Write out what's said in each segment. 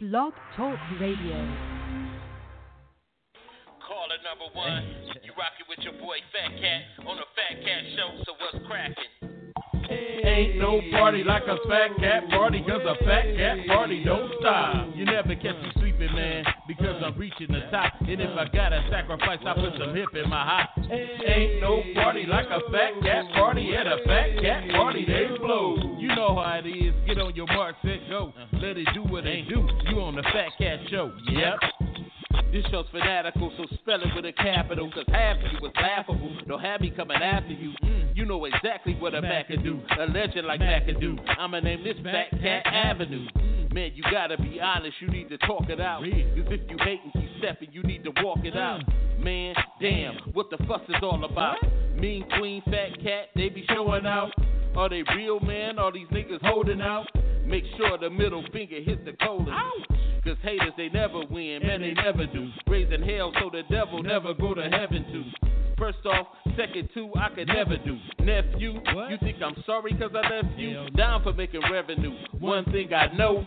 Blog Talk Radio. Caller number one, you rockin' with your boy Fat Cat on the Fat Cat Show. So what's crackin'? Ain't no party like a fat cat party, cause a fat cat party don't stop. You never catch me sleeping, man, because I'm reaching the top. And if I gotta sacrifice, I put some hip in my hop. Ain't no party like a fat cat party at a fat cat party, they blow. You know how it is. Get on your mark, set, go. Let it do what it do. You on the Fat Cat Show. Yep. This show's fanatical, so spell it with a capital. Cause half of you was laughable. Don't have me coming after you. Mm. You know exactly what a Mac can do. A legend like Mac can do. I'ma name this Fat Cat Avenue. Man, you gotta be honest, you need to talk it out. Cause if you hate and keep stepping, you need to walk it out. Mm. Man, damn, what the fuss is all about? Mean Queen, Fat Cat, they be showing out. Are they real, man? Are these niggas holding out? Make sure the middle finger hit the colon. Cause haters, they never win, man, they never do. Raising hell so the devil never go to heaven too. First off, second two, I could never do. Nephew, you think I'm sorry cause I left you? Down for making revenue. One thing I know,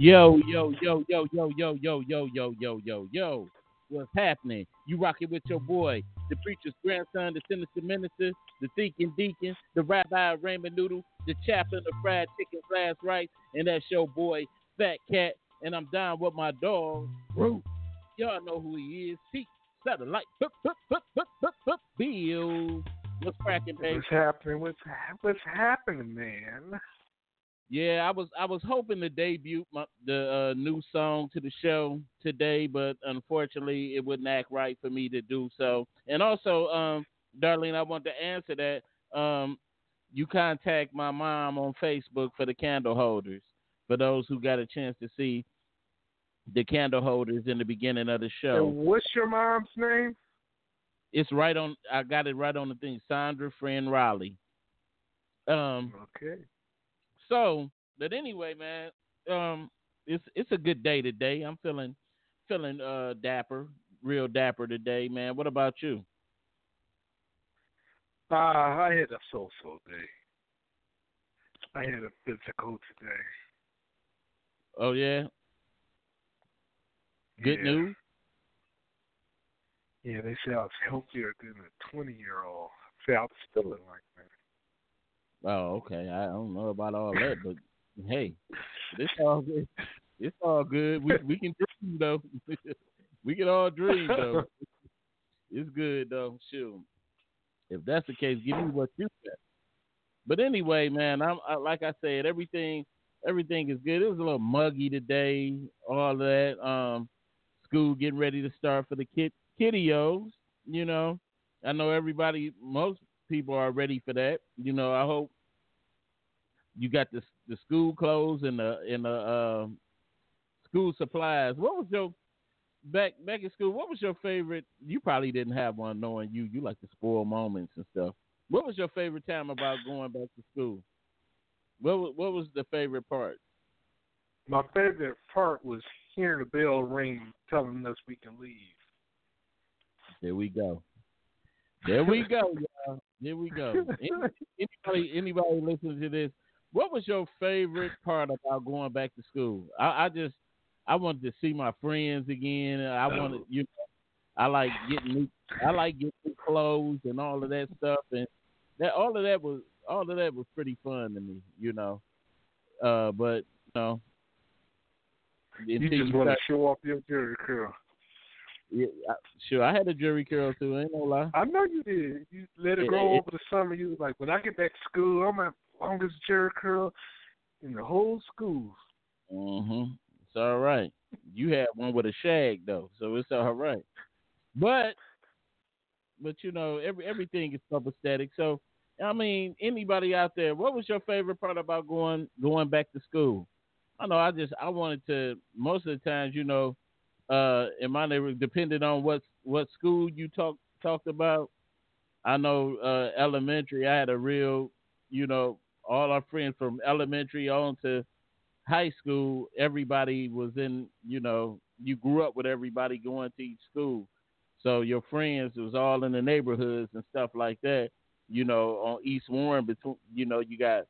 Yo, yo, yo, yo, yo, yo, yo, yo, yo, yo, yo, yo. What's happening? You rocking with your boy, the preacher's grandson, the sinister minister, the thinking deacon, the rabbi of Raymond Noodle, the chaplain of fried chicken, glass rice, and that's your boy, Fat Cat. And I'm down with my dog, Root. Y'all know who he is. Pete Satellite. Boop, boop, boop, boop, boop, boop, Bill. What's cracking, baby? What's happening? What's what's happening, man? Yeah, I was I was hoping to debut my, the uh, new song to the show today, but unfortunately it wouldn't act right for me to do so. And also, um, Darlene, I want to answer that. Um, you contact my mom on Facebook for the candle holders. For those who got a chance to see the candle holders in the beginning of the show, And what's your mom's name? it's right on. I got it right on the thing. Sandra Friend Raleigh. Um, Okay. So, but anyway, man, um, it's it's a good day today. I'm feeling feeling uh dapper, real dapper today, man. What about you? Uh, I had a so-so day. I had a physical today. Oh yeah, good Yeah. news. Yeah, they say I was healthier than a 20-year-old. See, I was feeling like. Oh, okay. I don't know about all that, but hey, it's all good. It's all good. We we can dream though. we can all dream though. It's good though. Shoot. If that's the case, give me what you said. But anyway, man, I'm I, like I said, everything everything is good. It was a little muggy today, all that. Um, school getting ready to start for the kid kiddios. You know, I know everybody, most people are ready for that. You know, I hope you got the the school clothes and the and the uh, school supplies. What was your back back in school? What was your favorite? You probably didn't have one, knowing you. You like to spoil moments and stuff. What was your favorite time about going back to school? What wa- what was the favorite part? My favorite part was hearing the bell ring telling us we can leave. There we go. There we go, y'all. There we go. Anybody anybody listening to this, what was your favorite part about going back to school? I, I just I wanted to see my friends again. I wanted you know, I like getting new I like getting new clothes and all of that stuff and that all of that was all of that was pretty fun to me, you know. Uh but you know You just want to show off your curl. Yeah, I, sure I had a Jerry curl too, ain't no lie. I know you did. You let it It- grow it- over the summer. You was like, when I get back to school, I'm at longest Jerry curl in the whole school. Mm-hmm. It's all right. You had one with a shag though, so it's all right. But but you know, every everything is copacetic. So I mean, anybody out there, what was your favorite part about going going back to school? I know I just I wanted to most of the times, you know, uh in my neighborhood, depending on what what school you talk talked about. I know uh elementary I had a real, you know, all our friends from elementary on to high school, everybody was in, you know, you grew up with everybody going to each school. So your friends was all in the neighborhoods and stuff like that. You know, on East Warren, between you know, you got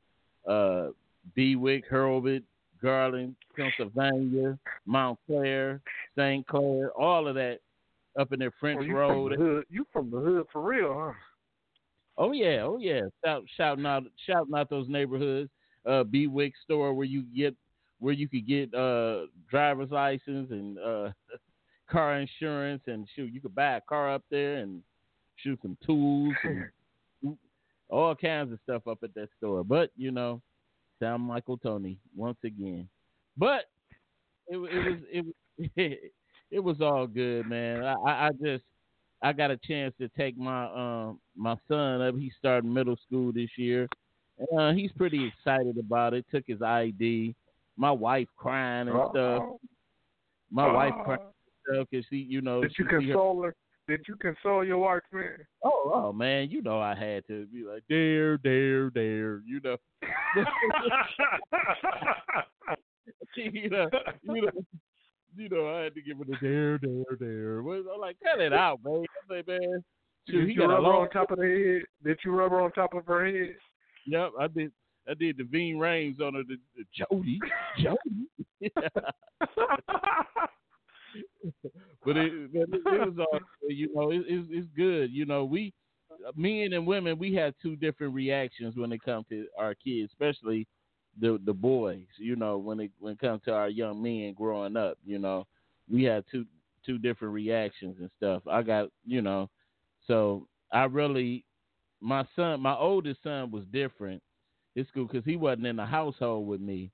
uh Bewick, Hurlbut, Garland, Pennsylvania, Montclair, St. Clair, all of that up in there French Oh, you Road. From the hood. You from the hood for real, huh? Oh yeah, oh yeah. Shout, shouting out shouting out those neighborhoods. Uh Bewick store where you get where you could get uh driver's license and uh car insurance and shoot you could buy a car up there and shoot some tools and all kinds of stuff up at that store. But, you know, sound Michael Tony once again. But it, it was it was it was all good, man. I, I, just I got a chance to take my um my son up. He started middle school this year. And, uh, he's pretty excited about it. Took his ID. My wife crying and stuff. Uh-oh. My wife Uh, crying and stuff because she, you know, Did you console her? Did you console your wife, man? Oh, oh man, you know I had to be like, dare, dare, dare, you know, you know, you know, you know, I had to give it a dare, dare, dare. I'm like, cut it out, man. I say, man, shoot, Did you got a rub her on top of the head? Did you rub her on top of her head? Yep, I did. I did the Ving Rhames on her, the, the Jody, Jody. but it, but it, it was all, you know, it, it's, it's good. You know, we, men and women, we have two different reactions when it comes to our kids, especially the the boys. You know, when it when it comes to our young men growing up, you know, we had two two different reactions and stuff. I got, you know, so I really, my son, my oldest son was different. It's cool because he wasn't in the household with me.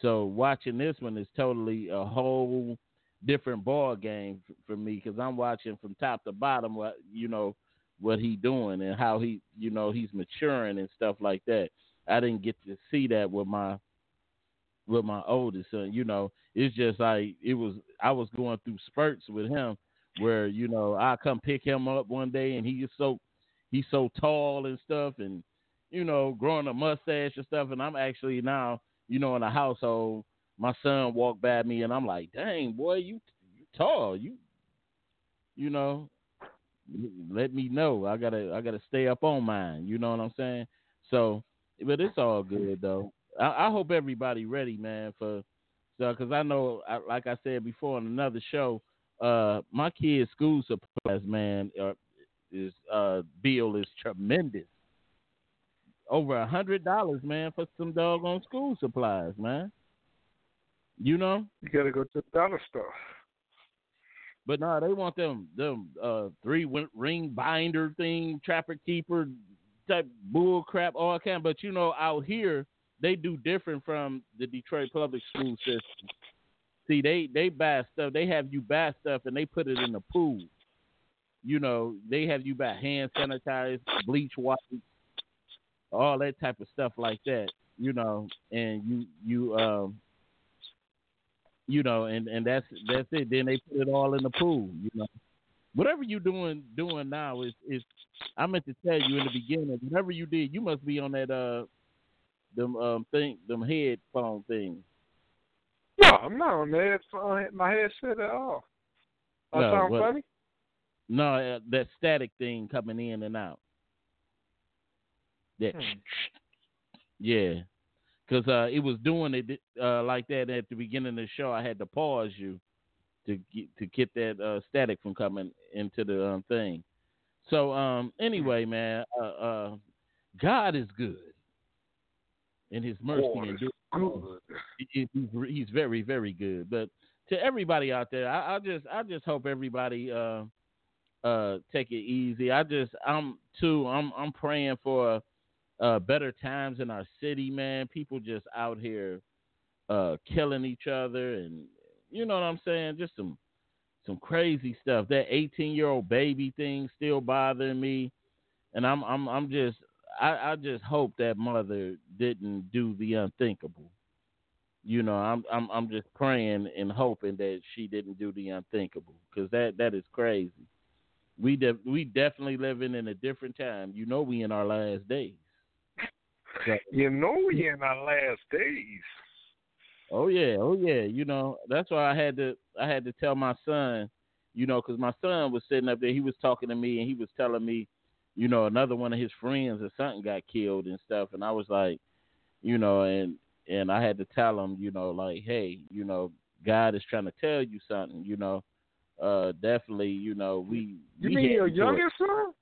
So watching this one is totally a whole different ball game for me because I'm watching from top to bottom what you know what he doing and how he you know he's maturing and stuff like that. I didn't get to see that with my with my oldest son. You know, it's just like it was. I was going through spurts with him where you know I come pick him up one day and he is so he's so tall and stuff and you know growing a mustache and stuff and I'm actually now you know in a household my son walked by me and I'm like dang boy you you tall you you know let me know I gotta I gotta stay up on mine you know what I'm saying so but it's all good though. I, I hope everybody ready man for so because I know I, like I said before on another show uh my kids school supplies man are, is uh bill is tremendous. Over a hundred dollars man for some doggone school supplies man. You know? You gotta go to the dollar store. but no they want them them uh three ring binder thing trapper keeper type bull crap all kind but you know out here they do different from the detroit public school system See, they they buy stuff. They have you buy stuff and they put it in the pool. You know, they have you buy hand sanitizer, bleach wipes, all that type of stuff like that. You know, and you you um you know, and and that's that's it. Then they put it all in the pool. You know, whatever you doing doing now is is. I meant to tell you in the beginning. Whatever you did, you must be on that uh them um thing them headphone thing. No, I'm not on that. It's my headset at all. I No, sound funny? No, uh, that static thing coming in and out. That, Hmm. yeah, because uh, it was doing it uh, like that at the beginning of the show. I had to pause you to get to get that uh, static from coming into the um, thing. So um, anyway, man, uh, uh, God is good, and His mercy God and is good. he- he's he's very very good. But to everybody out there, I, I just I just hope everybody uh uh take it easy. I just I'm too I'm I'm praying for uh better times in our city, man. People just out here uh killing each other and you know what I'm saying? Just some some crazy stuff. That 18 year old baby thing still bothering me, and I'm I'm I'm just I, I just hope that mother didn't do the unthinkable. You know, I'm I'm I'm just praying and hoping that she didn't do the unthinkable because that that is crazy. We de- we definitely living in a different time. You know, we in our last days. So, You know we in our last days. Oh yeah, oh yeah. You know that's why I had to I had to tell my son, you know, because my son was sitting up there. He was talking to me and he was telling me, you know, another one of his friends or something got killed and stuff. And I was like, you know, and and I had to tell him, you know, like, hey, you know, God is trying to tell you something. You know, uh, definitely, you know, we. You we mean your youngest son?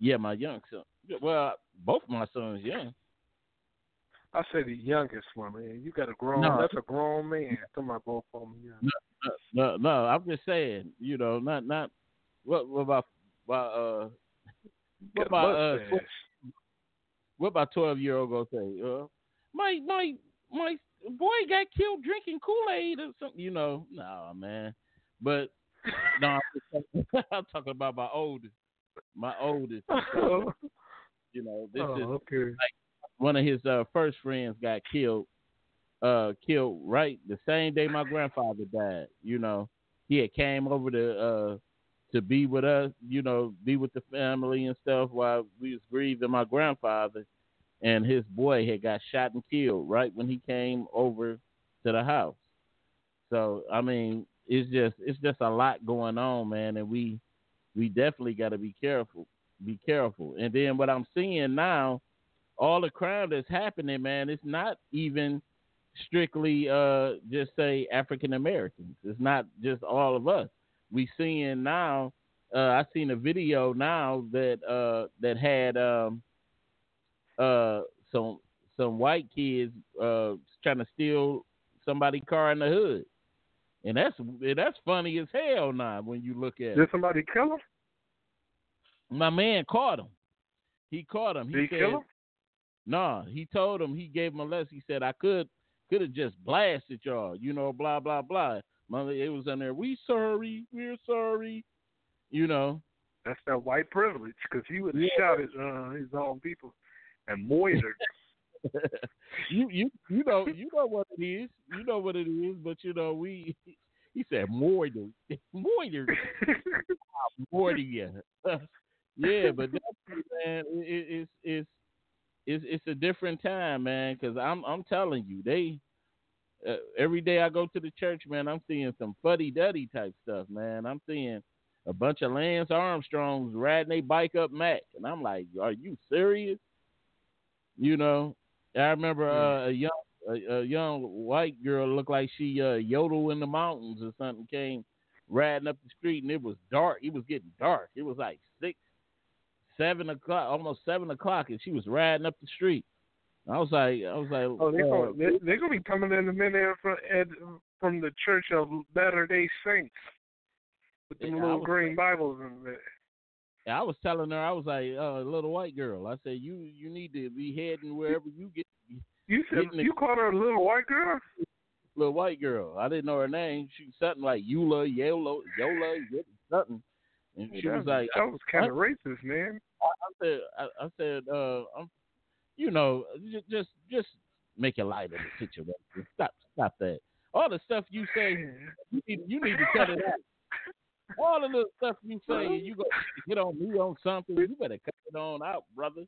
Yeah, my young son. Well, both my sons young. I say the youngest one, man. You got a grown. No. That's a grown man. Talking about both of them. Yeah. No, no, no, I'm just saying, you know, not not what what about about uh what about uh what about twelve year old gonna say? Uh, my my my boy got killed drinking Kool Aid or something. You know, nah, man. But no, I'm, talking, I'm talking about my oldest, my oldest. oh, You know, this is okay. One of his uh, first friends got killed, uh, killed right the same day my grandfather died. You know, he had came over to uh, to be with us, you know, be with the family and stuff while we was grieving my grandfather, and his boy had got shot and killed right when he came over to the house. So I mean, it's just it's just a lot going on, man, and we we definitely got to be careful, be careful. And then what I'm seeing now all the crime that's happening, man, it's not even strictly uh just say African Americans. It's not just all of us. We seeing now uh I seen a video now that uh that had um uh some some white kids uh trying to steal somebody's car in the hood. And that's that's funny as hell now when you look at it. Did somebody kill him? My man caught him. He caught him. Did he said, kill him? No, he told him he gave him a lesson. He said I could could have just blasted y'all, you know, blah blah blah. Mother, it was in there. We sorry, we're sorry, you know. That's that white privilege, because he would have Yeah. shot his uh, his own people and moitered. you you you know you know what it is. You know what it is. But you know we. He said more than more than more than you. yeah, but definitely, man, it, it, it's it's it's it's a different time, man. Because I'm I'm telling you, they uh, every day I go to the church, man, I'm seeing some fuddy duddy type stuff, man. I'm seeing a bunch of Lance Armstrongs riding a bike up Mack, and I'm like, are you serious? You know, I remember uh, a young a, a young white girl looked like she uh, yodel in the mountains or something came riding up the street, and it was dark. It was getting dark. It was like six, seven o'clock, almost seven o'clock, and she was riding up the street. I was like, I was like, Oh, they're uh, gonna they're, gonna be coming in a minute from from the Church of Latter Day Saints with them little green Bibles in there. I was telling her, I was like, uh, little white girl. I said, you you need to be heading wherever you get. You said Getting the- you called her a little white girl? Little white girl. I didn't know her name. She was something like Eula, Yola, Yola, something. And she that, was like, that was kind of racist, man. I said, I, I said, uh, I'm, you know, just, just, just make it light of the situation. Stop, stop that. All the stuff you say, you need, you need to cut it out. All the stuff you say, you go get on me on something. You better cut it on out, brother.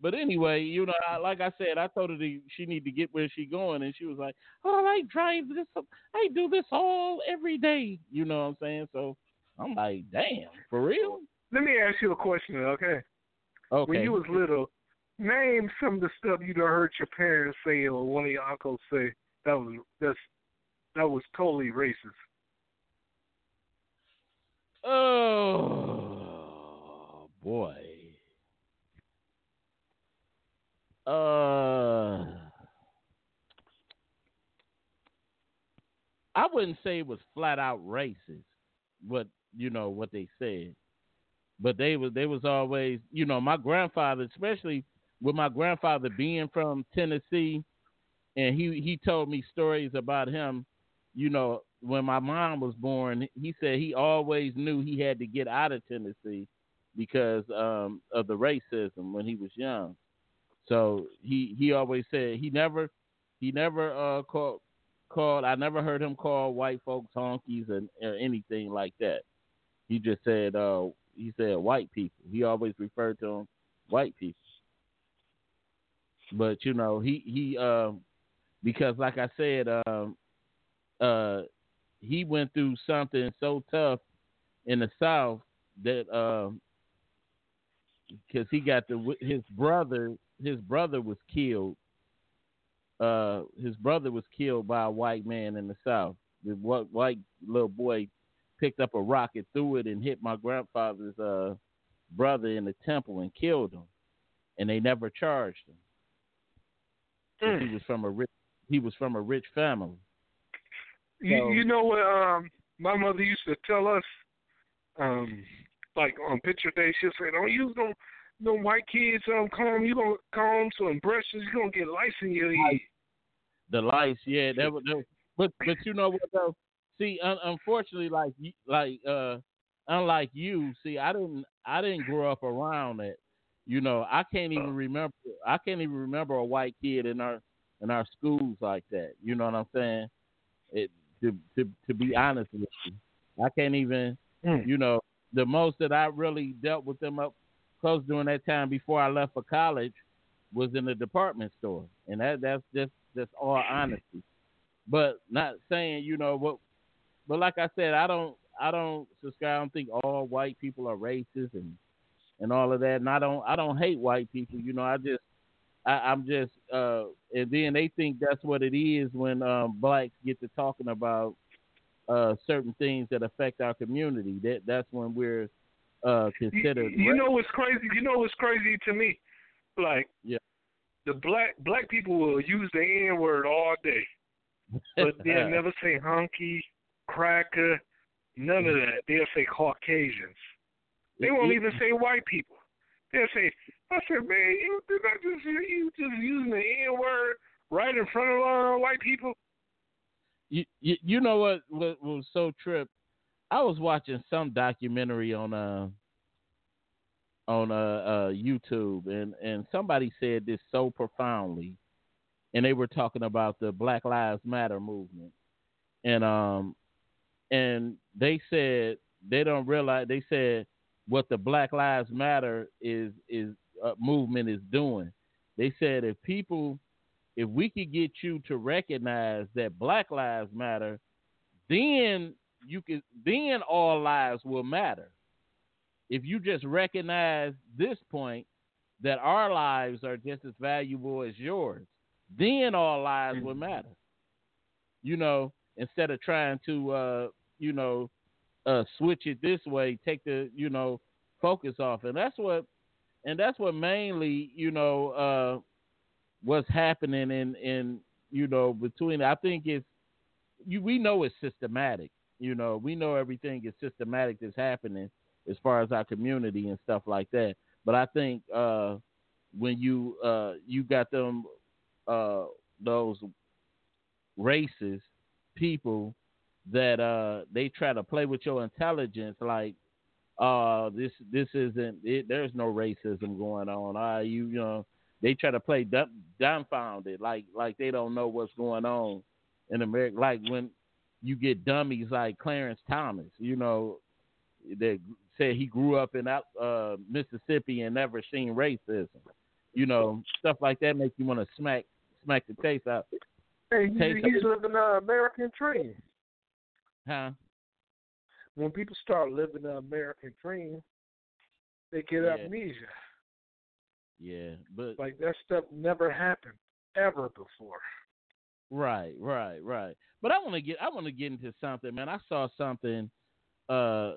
But anyway, you know, I, like I said, I told her to, she need to get where she going, and she was like, "Oh, I drive this, I do this all every day." You know what I'm saying? So I'm like, "Damn, for real?" Let me ask you a question, okay? Okay. When you was little, name some of the stuff you done heard your parents say or one of your uncles say that was that's that was totally racist. Oh boy. Uh I wouldn't say it was flat out racist, what you know what they said, but they was they was always you know my grandfather, especially with my grandfather being from Tennessee, and he he told me stories about him. You know, when my mom was born, he said he always knew he had to get out of Tennessee because um, of the racism when he was young. So he he always said he never he never uh, called called. I never heard him call white folks honkies and or anything like that. He just said uh, he said white people. He always referred to them white people. But you know he he um, because like I said um, uh, he went through something so tough in the South that because um, he got the his brother his brother was killed. Uh, his brother was killed by a white man in the South. The white little boy picked up a rocket, threw it and hit my grandfather's uh, brother in the temple and killed him, and they never charged him. Mm. He was from a rich he was from a rich family. You, you know what um, my mother used to tell us, um, like on picture day, she'll say, "Don't use them, no white kids um comb. You gonna combs and brushes. You gonna get lice in your ear." The lice, yeah, that was. But but you know what though? See, un- unfortunately, like like uh, unlike you, see, I didn't I didn't grow up around it. You know, I can't even remember. I can't even remember a white kid in our in our schools like that. You know what I'm saying? It to to to be honest with you, I can't even. Mm. You know, the most that I really dealt with them up close during that time before I left for college was in the department store, and that that's just just all honesty. But not saying you know what, but like I said, I don't I don't subscribe. I don't think all white people are racist and and all of that. And I don't I don't hate white people. You know, I just I, am just uh, and then they think that's what it is when um, blacks get to talking about uh, certain things that affect our community. That that's when we're uh, considered. You, you know what's crazy? You know what's crazy to me? Like, yeah, the black black people will use the N word all day, but they'll never say hunky, cracker, none of that. They'll say Caucasians. They won't even say white people. They'll say, I said, man, you did I just hear you just using the N word right in front of uh, white people? You, you you know what, what was so trip? I was watching some documentary on uh on uh, uh YouTube and and somebody said this so profoundly and they were talking about the Black Lives Matter movement. And um and they said they don't realize they said what the Black Lives Matter is is uh, movement is doing. They said if people, if we could get you to recognize that Black Lives Matter, then you can, then all lives will matter. If you just recognize this point that our lives are just as valuable as yours, then all lives will matter. You know, instead of trying to, uh, you know, uh, switch it this way, take the, you know, focus off, and that's what and that's what mainly you know uh, what's happening in in you know between. I think it's you. We know it's systematic. You know, we know everything is systematic that's happening as far as our community and stuff like that. But I think uh, when you uh, you got them uh, those racist people that uh, they try to play with your intelligence, like uh, this this isn't it, there's no racism going on. Uh, you you know they try to play dumb, dumbfounded like like they don't know what's going on in America. Like when you get dummies like Clarence Thomas, you know, that said he grew up in uh, Mississippi and never seen racism. You know, stuff like that makes you want to smack smack the taste out. Hey, he's living an American dream. Huh? when people start living the American dream, they get yeah. amnesia. Yeah, but like that stuff never happened ever before. Right, right, right. But I want to get I want to get into something, man. I saw something uh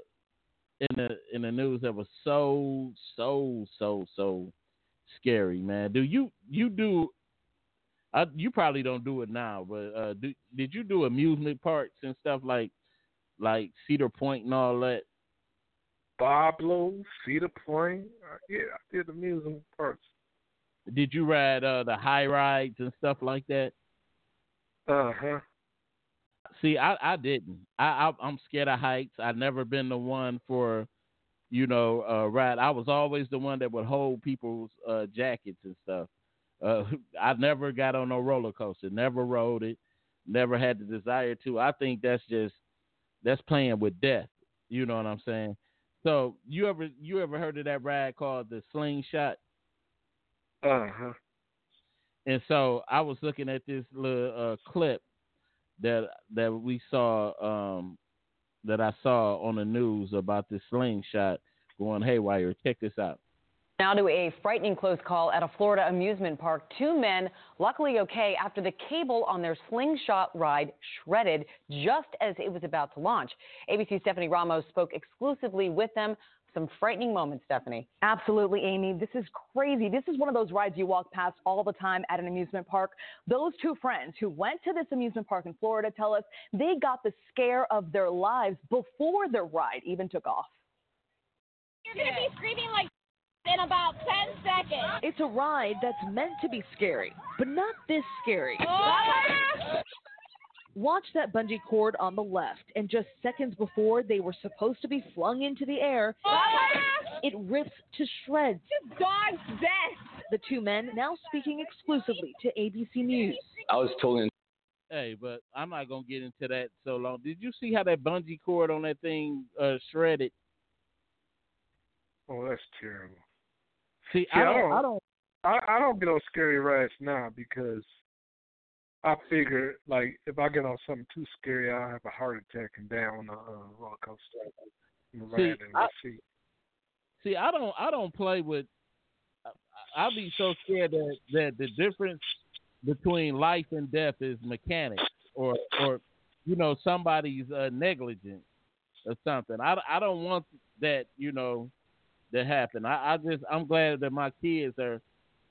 in the in the news that was so so so so scary, man. Do you you do I, you probably don't do it now, but uh, do, did you do amusement parks and stuff like like Cedar Point and all that? Boblo, Cedar Point. Uh, yeah, I did the amusement parks. Did you ride uh, the high rides and stuff like that? Uh huh. See, I I didn't. I, I I'm scared of heights. I've never been the one for, you know, uh, ride. I was always the one that would hold people's uh, jackets and stuff. Uh, I never got on no roller coaster, never rode it, never had the desire to. I think that's just that's playing with death. You know what I'm saying? So you ever you ever heard of that ride called the slingshot? Uh huh. And so I was looking at this little uh, clip that that we saw um, that I saw on the news about this slingshot going haywire. Check this out. Now to a frightening close call at a Florida amusement park. Two men luckily okay after the cable on their slingshot ride shredded just as it was about to launch. ABC Stephanie Ramos spoke exclusively with them. Some frightening moments, Stephanie. Absolutely, Amy. This is crazy. This is one of those rides you walk past all the time at an amusement park. Those two friends who went to this amusement park in Florida tell us they got the scare of their lives before the ride even took off. You're going to be screaming like in about 10 seconds. It's a ride that's meant to be scary, but not this scary. Watch that bungee cord on the left, and just seconds before they were supposed to be flung into the air, it rips to shreds. Dog's death. The two men now speaking exclusively to ABC News. I was told Hey, but I'm not gonna get into that so long. Did you see how that bungee cord on that thing uh, shredded? Oh, that's terrible. See, See, I I don't, don't- I don't. I, I don't get on scary rides now because I figure like if I get on something too scary, I'll have a heart attack and down on the uh, roller coaster. and See, land in the I- seat. See, I don't. I don't play with. I- I'll be so scared that that the difference between life and death is mechanics, or or you know somebody's uh, negligence or something. I, I don't want that you know to happen. I, I just I'm glad that my kids are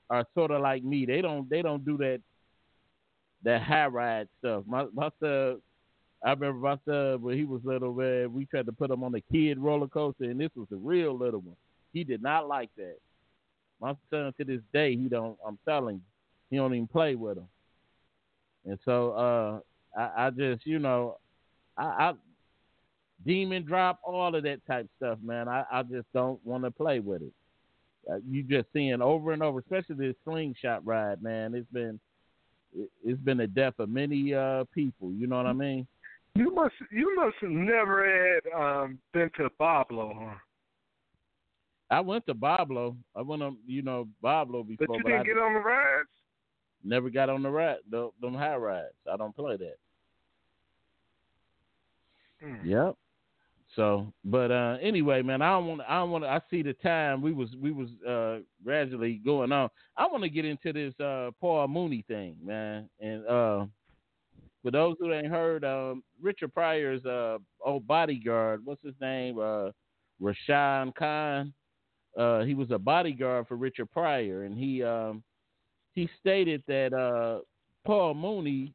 are sort of like me. They don't they don't do that that high ride stuff. My my son, I remember my son when he was little, man. We tried to put him on the kid roller coaster, and this was a real little one. He did not like that. My son to this day, he don't. I'm telling you, he don't even play with him. And so uh, I, I just, you know, I, I demon drop all of that type stuff, man. I, I just don't want to play with it. Uh, you just seeing over and over, especially this slingshot ride, man. It's been it- it's been the death of many uh people. You know what I mean? You must you must have never had um been to Boblo, huh? I went to Boblo. I went on, you know, Boblo But before, you but I didn't get on the rides. never got on the ride, the, them high rides. I don't play that. Hmm. Yep. So, but uh anyway, man, I want. I want. I see the time we was we was uh gradually going on. I want to get into this uh Paul Mooney thing, man. And uh for those who ain't heard, um Richard Pryor's uh old bodyguard, what's his name? Uh Rashon Khan. Uh he was a bodyguard for Richard Pryor and he um he stated that uh Paul Mooney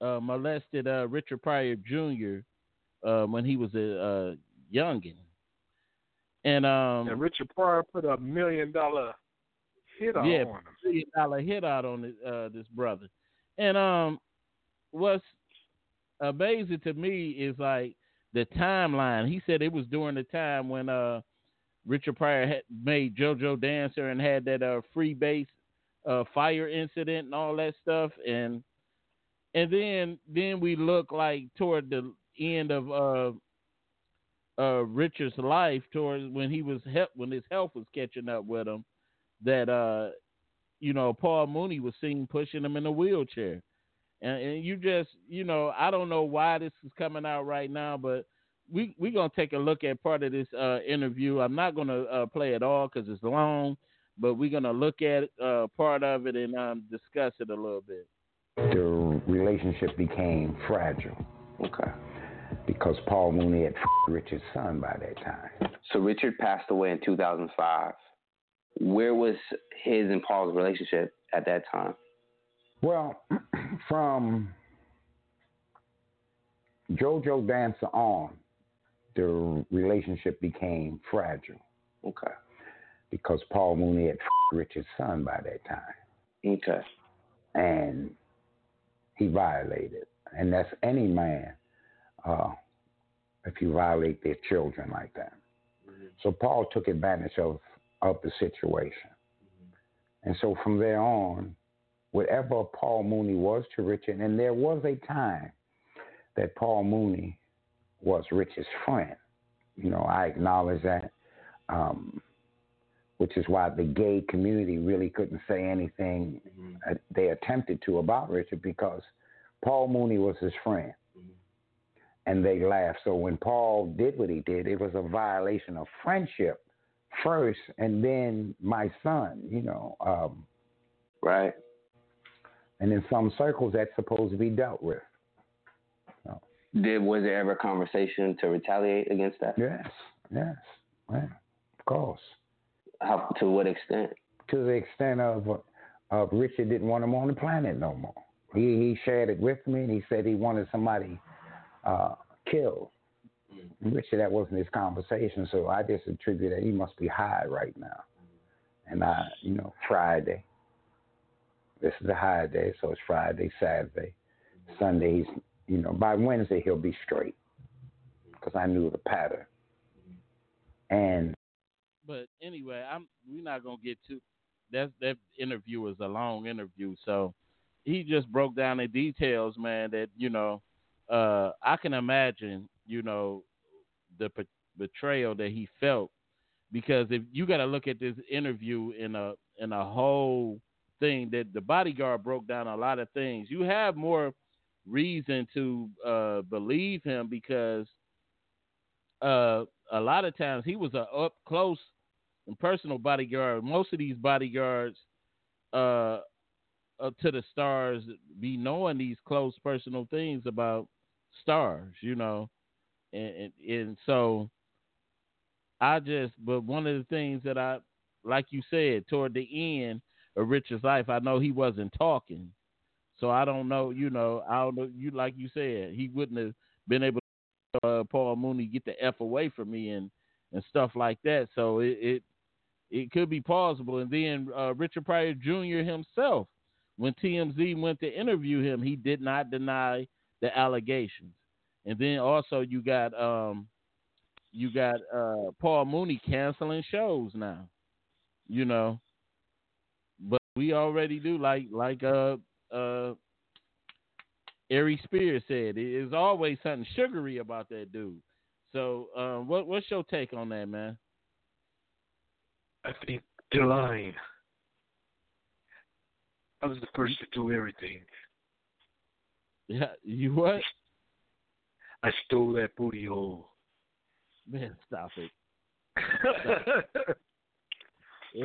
uh molested uh Richard Pryor Jr uh, when he was a, a youngin. And um, And Richard Pryor put a million dollar hit out yeah, on him. million dollar hit out on this, uh, this brother. And um, what's amazing to me is like the timeline. He said it was during the time when uh, Richard Pryor had made JoJo Dancer and had that uh, free base uh, fire incident and all that stuff. And and then then we look like toward the end of uh, uh, Richard's life, towards when he was he- when his health was catching up with him, that uh, you know Paul Mooney was seen pushing him in a wheelchair, and, and you just you know I don't know why this is coming out right now, but we we're gonna take a look at part of this uh, interview. I'm not gonna uh, play it all because it's long, but we're gonna look at uh, part of it and um, discuss it a little bit. the relationship became fragile. Okay. Because Paul Mooney had f- Richard's son by that time. So Richard passed away in 2005. Where was his and Paul's relationship at that time? Well, from JoJo Dancer on, the relationship became fragile. Okay. Because Paul Mooney had f- Richard's son by that time. Okay. And he violated. And that's any man uh, if you violate their children like that. So Paul took advantage of of the situation. And so from there on, whatever Paul Mooney was to Richard, and there was a time that Paul Mooney was Richard's friend. You know, I acknowledge that, um, which is why the gay community really couldn't say anything uh, they attempted to about Richard because Paul Mooney was his friend. And they laughed. So when Paul did what he did, it was a violation of friendship first, and then my son, you know. Um, right. And in some circles, that's supposed to be dealt with. Did was there ever a conversation to retaliate against that? Yes, yes, yeah, of course. How to what extent? To the extent of of Richard didn't want him on the planet no more. He he shared it with me, and he said he wanted somebody uh, killed. Mm-hmm. Richard, that wasn't his conversation, so I just attribute that he must be high right now. And I, you know, Friday. This is a high day, so it's Friday, Saturday, mm-hmm. Sunday. He's, you know, by Wednesday he'll be straight because I knew the pattern. Mm-hmm. And but anyway, I'm we're not gonna get too. That that interview was a long interview, so he just broke down the details, man. That you know, uh, I can imagine, you know, the betrayal that he felt because if you got to look at this interview in a in a whole thing that the bodyguard broke down a lot of things. You have more reason to uh, believe him because uh, a lot of times he was a up close and personal bodyguard. Most of these bodyguards uh, uh, to the stars be knowing these close personal things about stars, you know, and, and and so I just. But one of the things that I, like you said, toward the end of Richard's life, I know he wasn't talking. So I don't know, you know, I don't know. You like you said, he wouldn't have been able to uh, Paul Mooney get the f away from me and and stuff like that. So it it, it could be plausible. And then uh, Richard Pryor Jr. himself, when TMZ went to interview him, he did not deny the allegations. And then also you got um you got uh Paul Mooney canceling shows now. You know. But we already do like like uh uh Ari Spears said. There's always something sugary about that dude. So, uh, what what's your take on that, man? I think they're lying. I was the first to do everything. Yeah, you what? I stole that booty hole. Man, stop it.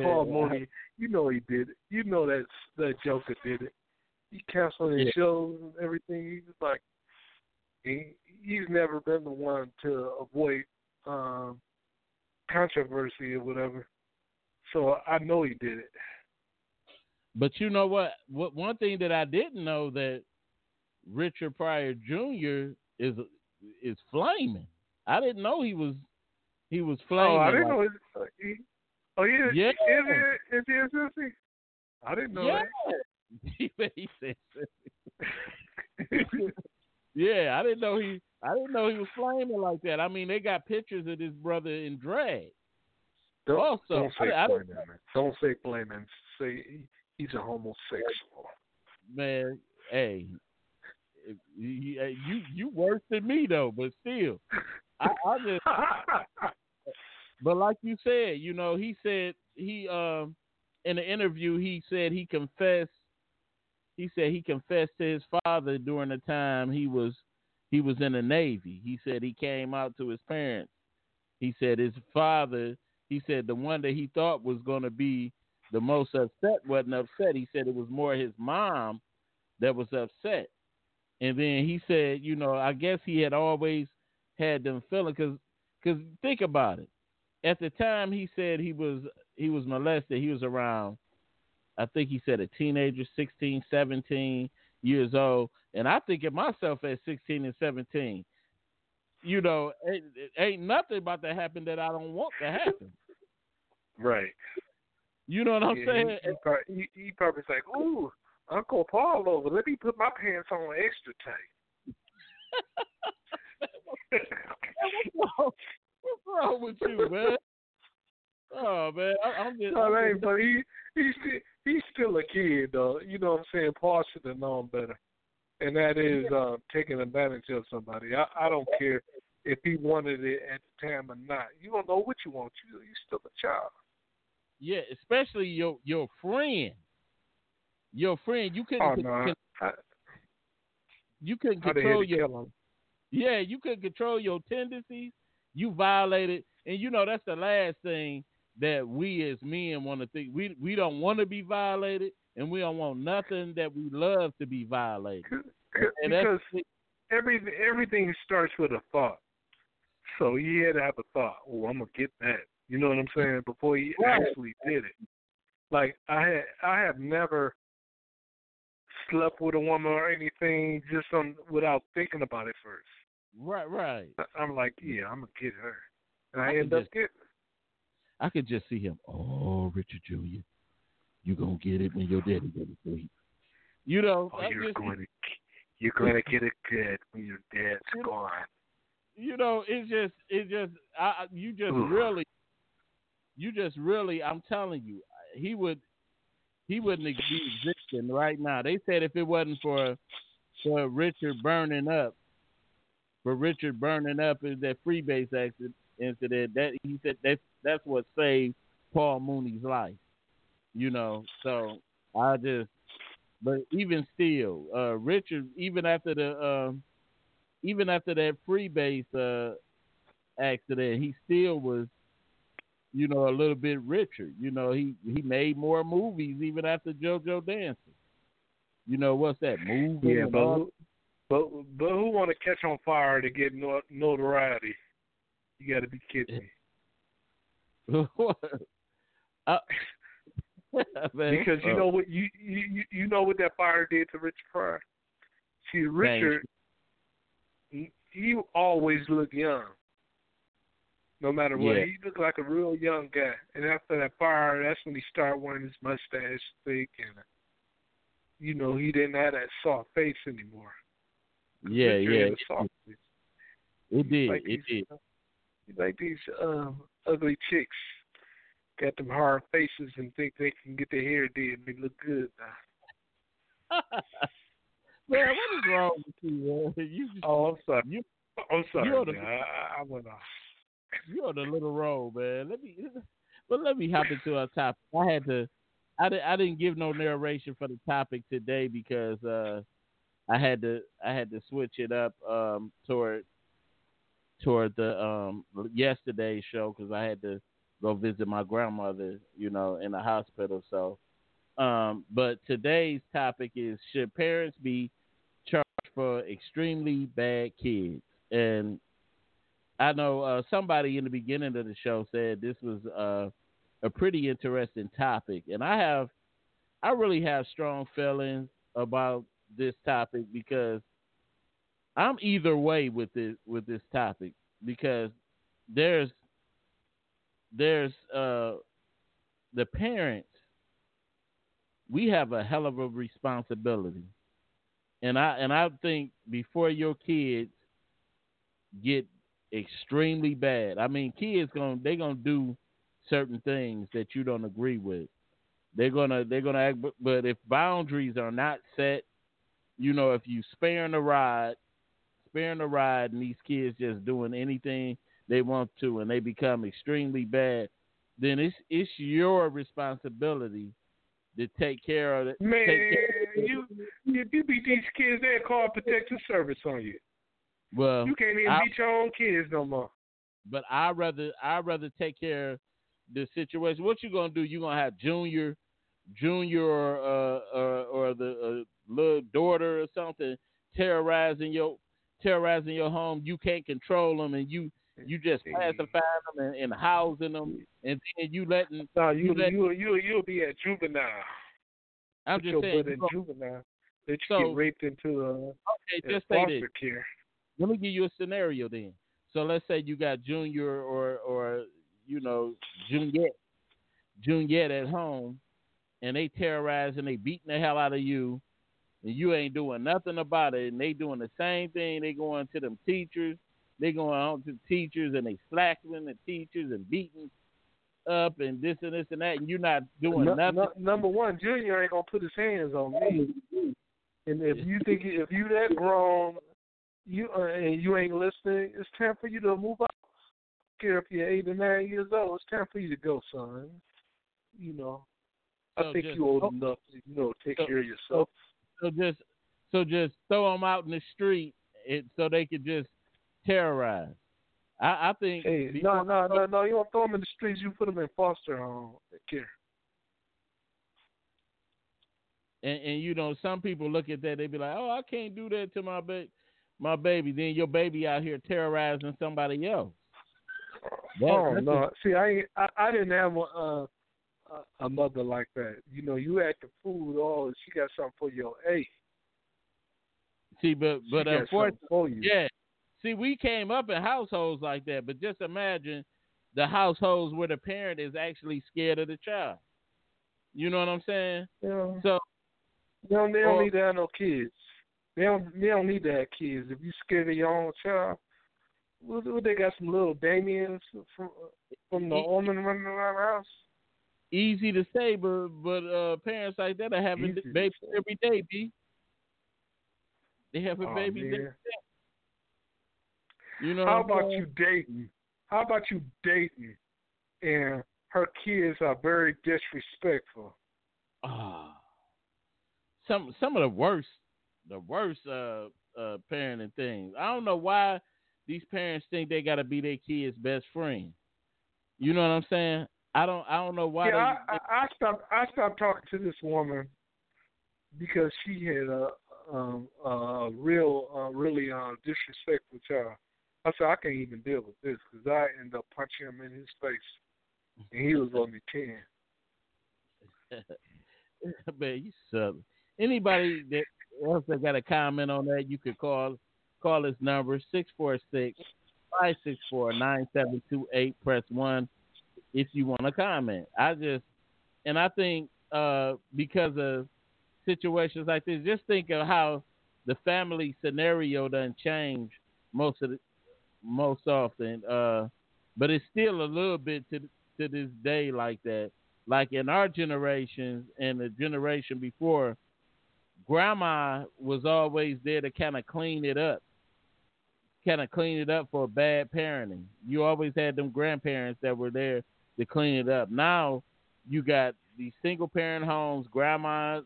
Paul Mooney, you know he did it. You know that that Joker did it. He canceled his Yeah. shows and everything. He's like, he, he's never been the one to avoid um controversy or whatever. So I know he did it. But you know what? What one thing that I didn't know that Richard Pryor Jr. is is flaming. I didn't know he was he was flaming. oh, I didn't like- know. Uh, he, oh, yeah. Yeah. Is he, is he a sissy? I didn't know Yeah. that. he said, yeah, I didn't know he. I didn't know he was flaming like that. I mean, they got pictures of his brother in drag. Don't, Also, don't say I- I flaming, man. Don't say flaming. Say he's a homosexual. Man, hey, you you worse than me though, but still, I, I just. But like you said, you know, he said he um in the interview he said he confessed. He said he confessed to his father during the time he was he was in the Navy. He said he came out to his parents. He said his father. He said the one that he thought was going to be the most upset wasn't upset. He said it was more his mom that was upset. And then he said, you know, I guess he had always had them feeling because because think about it. At the time he said he was he was molested, he was around I think he said a teenager, 16, 17 years old. And I think of myself at 16 and 17. You know, ain't, ain't nothing about to happen that I don't want to happen. Right. You know what I'm Yeah, saying? He, he, probably, he, he probably was like, "Ooh, Uncle Paul over. Let me put my pants on extra tight." What's wrong, what's wrong with you, man? Oh man, I, I'm just. No, that ain't but he he's still he's still a kid though. You know what I'm saying? Paul should have known better. And that is uh, taking advantage of somebody. I, I don't care if he wanted it at the time or not. You don't know what you want. You you still a child. Yeah, especially your your friend. Your friend, you couldn't Oh con- no. I, you couldn't I'd have had control your yeah, you couldn't control your tendencies. You violated, and you know that's the last thing that we as men want to think. We we don't want to be violated, and we don't want nothing that we love to be violated. And because every everything starts with a thought. So he had to have a thought. Oh, I'm gonna get that. You know what I'm saying? Before he Right. actually did it. Like I had, I have never slept with a woman or anything just on without thinking about it first. Right, right. I'm like, yeah, I'm gonna get her, and I, I end up just- getting. I could just see him. Oh, Richard Jr., you gonna get it when your daddy go to sleep. You know, Oh, you're just- going to, you're going to get it good when your dad's You know- gone. you know, it's just, it's just, I, you just Oof. really, you just really, I'm telling you, he would, he wouldn't be existing right now. They said if it wasn't for, for Richard burning up, for Richard burning up in that freebase accident incident, that he said that's that's what saved Paul Mooney's life. You know, so I just, but even still, uh, Richard, even after the, um, even after that freebase uh, accident, he still was, you know, a little bit richer. You know, he he made more movies even after JoJo Dancing. You know what's that movie? Yeah, but who, but but who want to catch on fire to get no, notoriety? You got to be kidding me. Uh, because you know what you you you know what that fire did to Richard Pryor. See, Richard, he, he always looked young. No matter what, Yeah. he looked like a real young guy. And after that fire, that's when he started wearing his mustache thick, and you know he didn't have that soft face anymore. yeah, yeah, had a it, soft face. it did, like it these, did. Like these um, ugly chicks got them hard faces and think they can get their hair did and they look good now. man, what is wrong with you, man? You, Oh, I'm sorry. You, I'm sorry. The-. I, I went off. You're on the little roll, man. Let me, but let me hop into our topic. I had to, I, I didn't give no narration for the topic today because uh, I had to, I had to switch it up um, toward, toward the um yesterday's show because I had to go visit my grandmother, you know, in the hospital. So, um, but today's topic is should parents be charged for extremely bad kids? And I know uh, somebody in the beginning of the show said this was uh, a pretty interesting topic, and I have, I really have strong feelings about this topic because I'm either way with this with this topic because there's there's uh the parents we have a hell of a responsibility. And i and i think before your kids get extremely bad i mean kids going they're going to do certain things that you don't agree with they're going to they're to act but- but if boundaries are not set you know if you sparing the ride sparing the ride and these kids just doing anything they want to and they become extremely bad, then it's it's your responsibility to take care of it. Man, care of you if you beat these kids, they'll call protective service on you. Well, You can't even I- beat your own kids no more. but I rather I rather take care of the situation. What you gonna do? You gonna have Junior, Junior, or uh, or, or the uh, little daughter or something terrorizing your terrorizing your home. You can't control them, and you you just pacifying them and, and housing them, and then you letting. No, you let- you you you'll be at juvenile. I'm Put just your saying. butt in you go- juvenile. That you So- get raped into uh, Okay, uh, just say foster this. care. Let me give you a scenario then. So let's say you got Junior or or you know Juniette, Juniette at home, and they terrorizing, and they beating the hell out of you, and you ain't doing nothing about it, and they doing the same thing. They going to them teachers, they going on to teachers, and they slacking the teachers and beating. up and this and this and that, and you're not doing No- nothing. no- number one, Junior ain't gonna put his hands on me. And if you think if you that grown, you uh, and you ain't listening, it's time for you to move out. Care if you're eight or nine years old, it's time for you to go, son. You know, I So think just- you old oh. enough to you know take So- care of yourself. So just so just throw them out in the street, it, so they could just terrorize. I, I think. Hey, no, no, no, no. You don't throw them in the streets. You put them in foster home care. And, and you know, some people look at that, they be like, "Oh, I can't do that to my ba- my baby." Then your baby out here terrorizing somebody else. That- oh no! a- See, I I I didn't have a, uh, a mother like that. You know, you had the food, oh, she got something for your hey. See, but but unfortunately, for you. yeah. See, we came up in households like that, but just imagine the households where the parent is actually scared of the child. You know what I'm saying? Yeah. So They don't, they don't Or- need to have no kids. They don't they don't need to have kids. If you scared of your own child, what, what they got some little Damians from from the woman running around the house. easy to say, but but uh, parents like that are having Easy babies every day, b. They have a Oh, baby every day. You know How about you dating? How about you dating and her kids are very disrespectful? Ah, some some of the worst, the worst uh uh parenting things. I don't know why these parents think they got to be their kids' best friend. You know what I'm saying? I don't I don't know why. yeah, they, I, I, I stopped. I stopped talking to this woman because she had a um, a real, uh, really uh, disrespectful child. I said I can't even deal with this because I ended up punching him in his face, and he was only ten. Man, you suck. Anybody that else that got a comment on that, you could call call this number 646-564-9728. Press one if you want to comment. I just and I think uh, because of situations like this, just think of how the family scenario doesn't change most of the most often. Uh, but it's still a little bit to to this day like that. Like in our generations and the generation before, grandma was always there to kind of clean it up, kind of clean it up for bad parenting. You always had them grandparents that were there to clean it up. Now you got these single parent homes, grandma,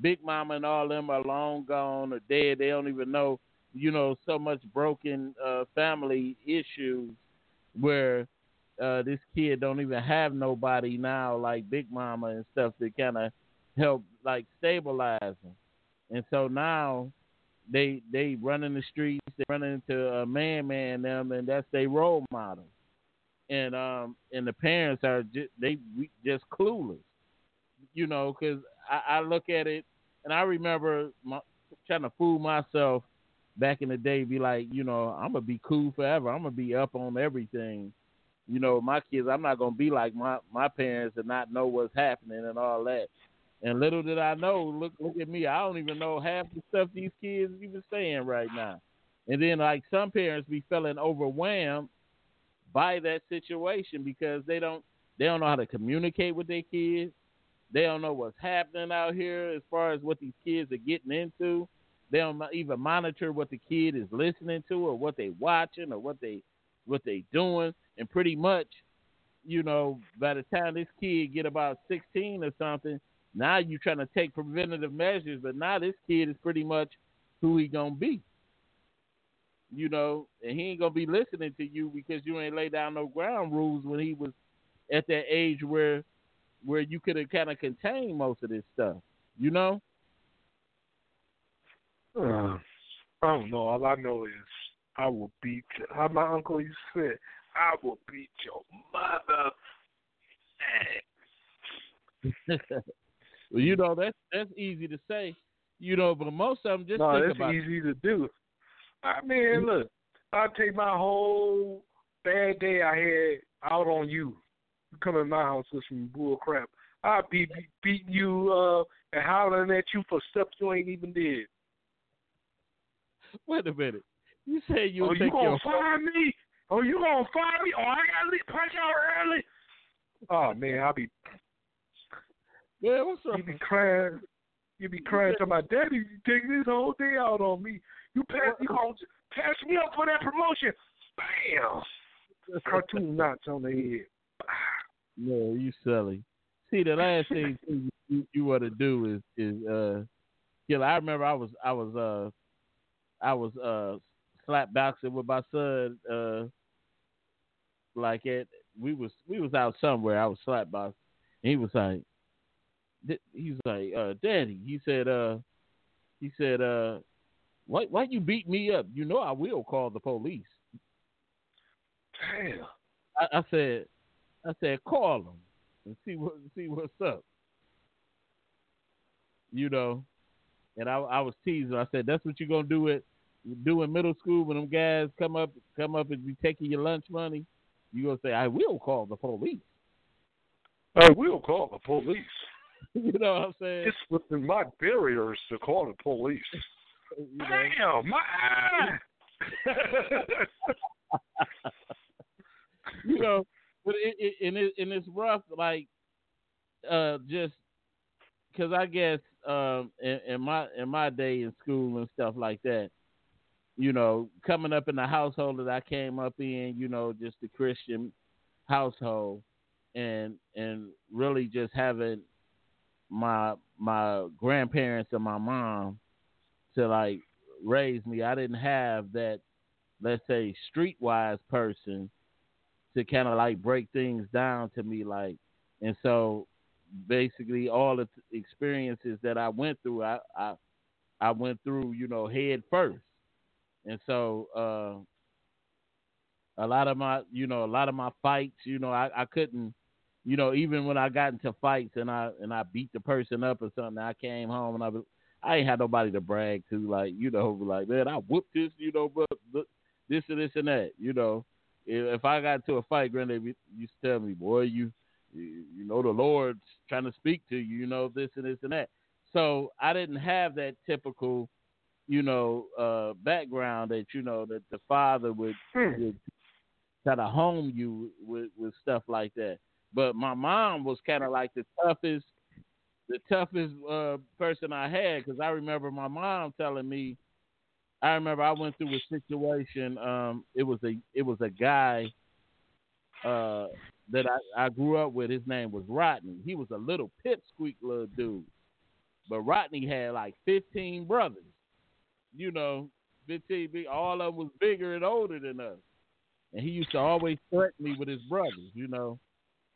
big mama, and all them are long gone or dead. They don't even know, you know, so much broken uh, family issues where uh, this kid don't even have nobody now like Big Mama and stuff to kind of help like stabilize him. And so now they they run in the streets, they run into a man man them, and that's their role model. And um and the parents are just they just clueless, you know, because I, I look at it and I remember my, trying to fool myself back in the day, be like, you know, I'm gonna be cool forever. I'm gonna be up on everything you know, my kids, I'm not gonna be like my my parents and not know what's happening and all that. And little did I know, look look at me, I don't even know half the stuff these kids even saying right now. And then like some parents be feeling overwhelmed by that situation because they don't they don't know how to communicate with their kids. They don't know what's happening out here as far as what these kids are getting into. They don't even monitor what the kid is listening to or what they watching or what they what they doing and pretty much you know by the time this kid get about 16 or something now you're trying to take preventative measures but now this kid is pretty much who he gonna be you know and he ain't gonna be listening to you because you ain't laid down no ground rules when he was at that age where where you could have kind of contained most of this stuff you know Uh, I don't know. All I know is I will beat. How my uncle used to say, "I will beat your mother." well you know that's that's easy to say you know but most of them just no, think that's about easy to do. I mean, look, I'll take my whole bad day I had out on you. You come in my house with some bull crap. I'll be be- beating you uh, and hollering at you for stuff you ain't even did. Wait a minute. You say you'll oh, you gonna your fire me? Oh, you gonna fire me? Oh, I gotta leave, punch out early. Oh man, I'll be Yeah, what's up? you be crying. You be crying to my daddy. You taking this whole day out on me. You pass you gonna pass me up for that promotion. Bam. Cartoon knots on the head. Yeah, you silly. See, the last thing you, you, you want to do is is uh, kill. I remember I was I was uh I was uh slap boxing with my son uh like at we was we was out somewhere. I was slap boxing. He was like, th- he like, uh, Daddy. He said, uh, he said, uh, why why you beat me up? You know I will call the police. Damn. I, I said, I said, call them and see what see what's up. You know, and I I was teasing. I said, that's what you're gonna do it do in middle school when them guys come up come up and be taking your lunch money. You gonna say, I will call the police. I will call the police. you know what I'm saying? It's within my barriers to call the police. You know? Damn, my you know, but it, it and it and it's rough. Like, uh, just because I guess um, in, in my in my day in school and stuff like that, you know, coming up in the household that I came up in, you know, just the Christian household, and and really just having my my grandparents and my mom to like raise me. I didn't have that, let's say, streetwise person to kind of like break things down to me, like, and so basically all the experiences that I went through, I I I went through, you know, head first, and so uh, a lot of my, you know, a lot of my fights, you know, I, I couldn't, you know, even when I got into fights and I and I beat the person up or something, I came home and I was, I ain't had nobody to brag to, like, you know, like man, I whooped this, you know, but, but this and this and that, you know. If if I got into a fight, granddad used to tell me, boy, you, you, know, the Lord's trying to speak to you, you know, this and this and that. So I didn't have that typical, you know, uh, background that you know that the father would, would try to home you with with stuff like that. But my mom was kind of like the toughest, the toughest uh, person I had because I remember my mom telling me. I remember I went through a situation. Um, it was a it was a guy uh, that I, I grew up with. His name was Rodney. He was a little pipsqueak little dude, but Rodney had like fifteen brothers. You know, fifteen. All of them was bigger and older than us, and he used to always threaten me with his brothers. You know,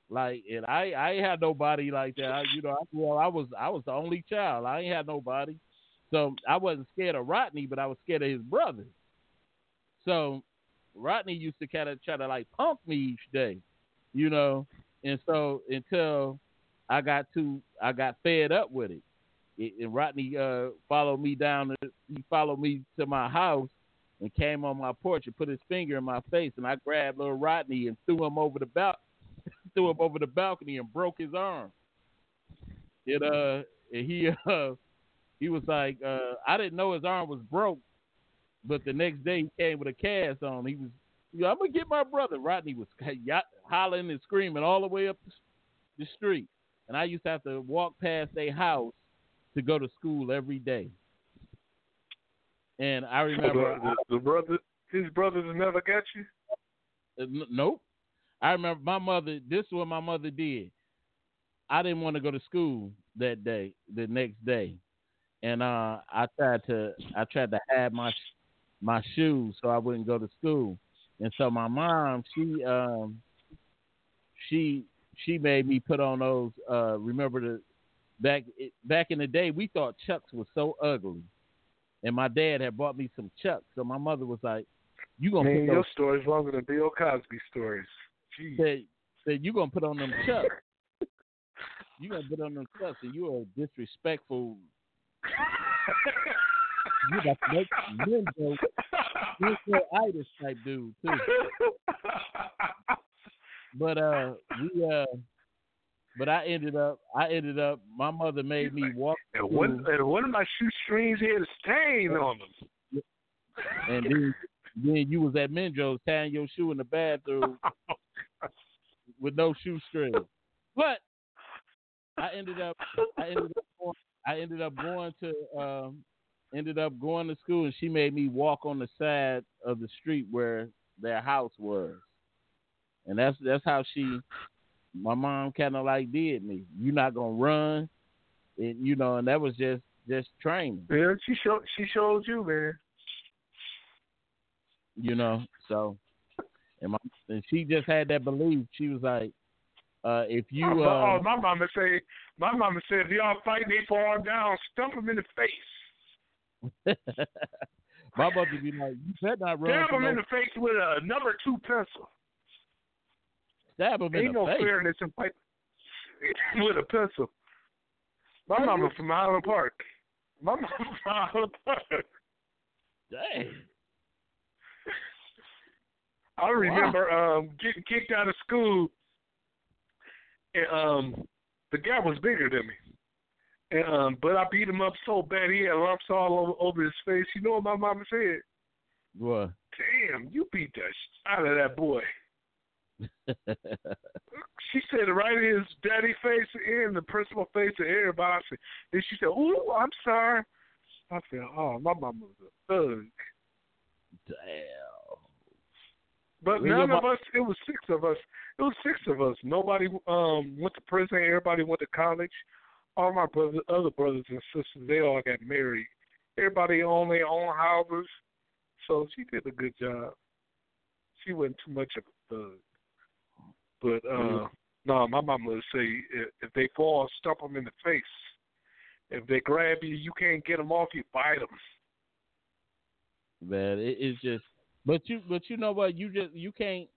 like and I I ain't had nobody like that. I, you know, I, well I was I was the only child. I ain't had nobody, so I wasn't scared of Rodney, but I was scared of his brothers. So Rodney used to kind of try to like punk me each day, you know, and so until I got to I got fed up with it. And Rodney uh, followed me down. He followed me to my house and came on my porch and put his finger in my face, and I grabbed little Rodney and threw him over the bal- threw him over the balcony and broke his arm. It uh, and he uh, he was like, uh, I didn't know his arm was broke, but the next day he came with a cast on. He was, you know, I'm gonna get my brother. Rodney was hollering and screaming all the way up the street, and I used to have to walk past their house to go to school every day. And I remember, the, the brother, his brothers never got you. Uh, nope. I remember my mother. This is what my mother did. I didn't want to go to school that day, the next day, and uh, I tried to. I tried to have my my shoes so I wouldn't go to school. And so my mom, she um, she she made me put on those. Uh, remember the back back in the day, we thought Chucks was so ugly, and my dad had bought me some Chucks. So my mother was like, "You gonna Man, put your those story's longer than Bill Cosby stories. Jeez. said, said you gonna put on them chucks. you gonna put on them chucks, and you are a disrespectful. you got to make ninja itis type dude too. But uh, we uh, but I ended up, I ended up. My mother made me walk And one, and one of my shoestrings had a stain on them. and then then you was at Menjo's tying your shoe in the bathroom with no shoestring. But I ended up I ended up going, I ended up going to um ended up going to school and she made me walk on the side of the street where their house was. And that's that's how she my mom kinda like did me. You're not gonna run and you know, and that was just just training. Yeah, she showed she showed you, man. You know, so and my and she just had that belief. She was like, uh, if you oh, uh, oh, my mama say, my mama said, if y'all fight, they fall down, stump them in the face. my mother be like, you better not run. Stab them in no- the face with a number two pencil. Stab him in Ain't the no face. fairness in fight with a pencil. My mama from Highland Park. My mama from Highland Park. Dang. I remember um getting kicked out of school and um the guy was bigger than me. And um but I beat him up so bad he had lumps all over, over his face. You know what my mama said? What? Damn, you beat the sh- out of that boy. She said right in his daddy face and the principal face and everybody. I said, and she said, "Ooh, I'm sorry." I said, "Oh, my mama was a thug." Damn. But Well, none of us. It was six of us. It was six of us. Nobody um went to prison. Everybody went to college. All my brothers, other brothers and sisters, they all got married. Everybody owned their own houses. So she did a good job. She wasn't too much of a thug. But uh Mhm. no, my mama would say if, if they fall, stump them in the face. If they grab you, you can't get them off. You bite them. Man, it, it's just. But you, but you know what? You just you can't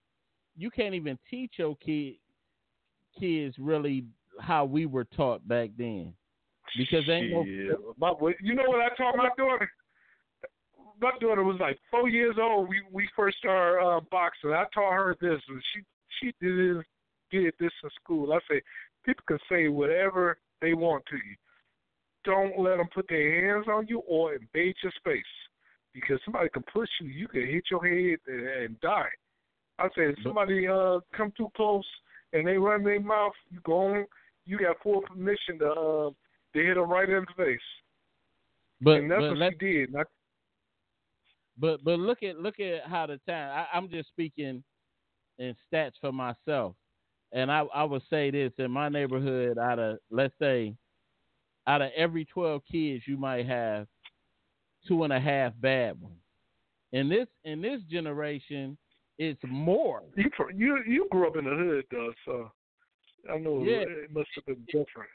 you can't even teach your kid kids really how we were taught back then because ain't no my, you know what I taught my daughter? My daughter was like four years old. We we first started uh, boxing. I taught her this, and she she did did this in school. I say people can say whatever they want to you. Don't let them put their hands on you or invade your space because somebody can push you. You can hit your head and, and die. I say if somebody uh come too close and they run their mouth, you go on. You got full permission to uh, to hit them right in the face. But and that's but what let, she did. I, but but look at look at how the time. I, I'm just speaking in stats for myself, and I I would say this in my neighborhood. Out of let's say, out of every 12 kids, you might have two and a half bad ones. In this in this generation, it's more. you you you grew up in the hood though, so I know Yeah. it must have been different.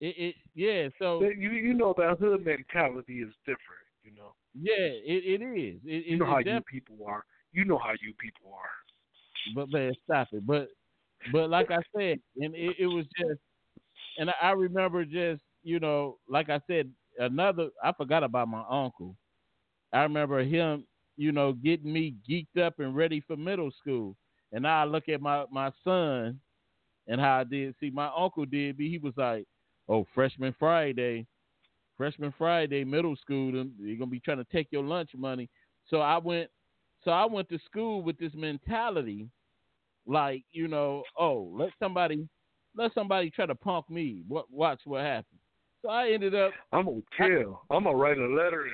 It, it yeah. So You you know that hood mentality is different. You know. yeah, it, it is. It, You know how it you people are. You know how you people are. but man, stop it. But but like I said, and it, it was just, and I remember just you know, like I said, another. I forgot about my uncle. I remember him, you know, getting me geeked up and ready for middle school. And now I look at my my son and how I did. See, my uncle did. He was like, "Oh, freshman Friday, freshman Friday, middle school. They're gonna be trying to take your lunch money." So I went. So I went to school with this mentality, like you know, oh, let somebody, let somebody try to punk me. What? Watch what happens. So I ended up. I'm gonna tell. I'm gonna write a letter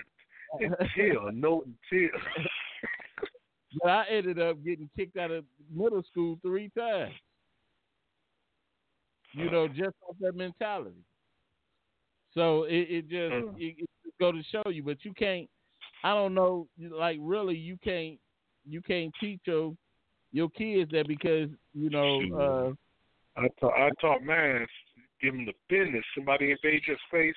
and, and tell, a note and tell. But I ended up getting kicked out of middle school three times. You know, just off that mentality. So it, it just Mm. it, it just go to show you, but you can't. I don't know, like really, you can't you can't teach your your kids that because you know. uh I taught I taught mine. Give them the business. Somebody invade your space.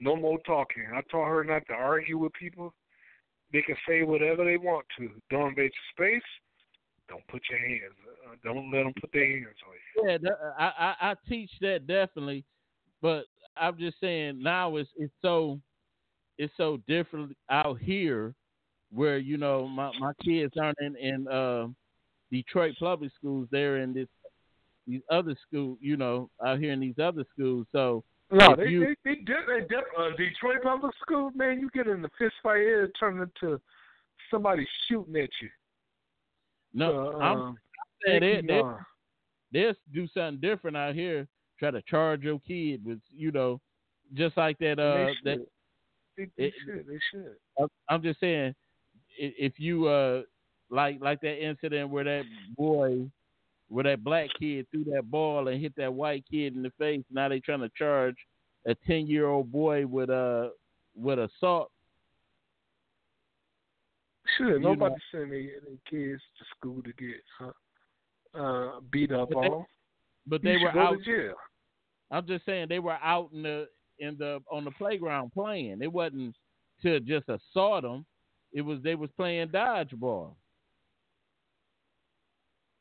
No more talking. I taught her not to argue with people. They can say whatever they want to. Don't invade your space. Don't put your hands. Uh, don't let them put their hands on you. Yeah, I, I I teach that definitely, but I'm just saying now it's it's so it's so different out here, where you know my my kids aren't in in uh, Detroit public schools; they're in this these other schools, you know, out here in these other schools. So No, they you, they they, they uh, Detroit public school, man. You get in the fist fight, it turn into somebody shooting at you. no, Uh, I'm um, saying that, uh, they'll do something different out here. Try to charge your kid with, you know, just like that. Uh, they that should. They, they it- should. They should. I'm- I'm just saying, if you uh like like that incident where that boy, where that black kid threw that ball and hit that white kid in the face. Now they trying to charge a ten year old boy with uh with assault. Sure, nobody know- their, their kids to school to get uh, uh, beat up But they- on. But You they were out. I'm just saying they were out in the in the on the playground playing. It wasn't to just assault them. It was they was playing dodgeball.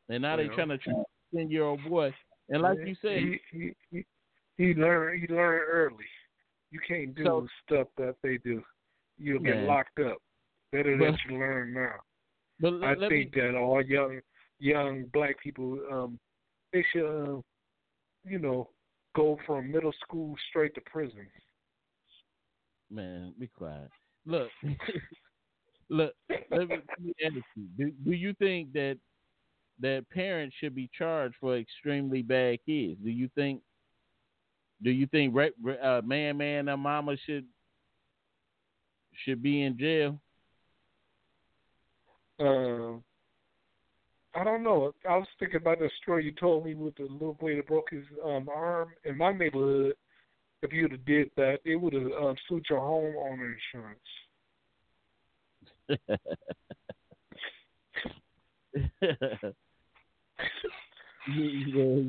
And now they Well. trying to a ten year old boy. And like you said, he he he, he learned he learned early. You can't do So- stuff that they do. You'll get locked up. Better But- that you learn now. but I let think me, that all young young black people um they should uh, you know go from middle school straight to prison. man, be quiet. Look, look. Let me, let me ask you: do, do you think that that parents should be charged for extremely bad kids? Do you think? Do you think uh, man, man, and mama should should be in jail? Um, I don't know. I was thinking about the story you told me with the little boy that broke his um arm in my neighborhood. If you'd have did that, it would have um, sued your homeowner insurance.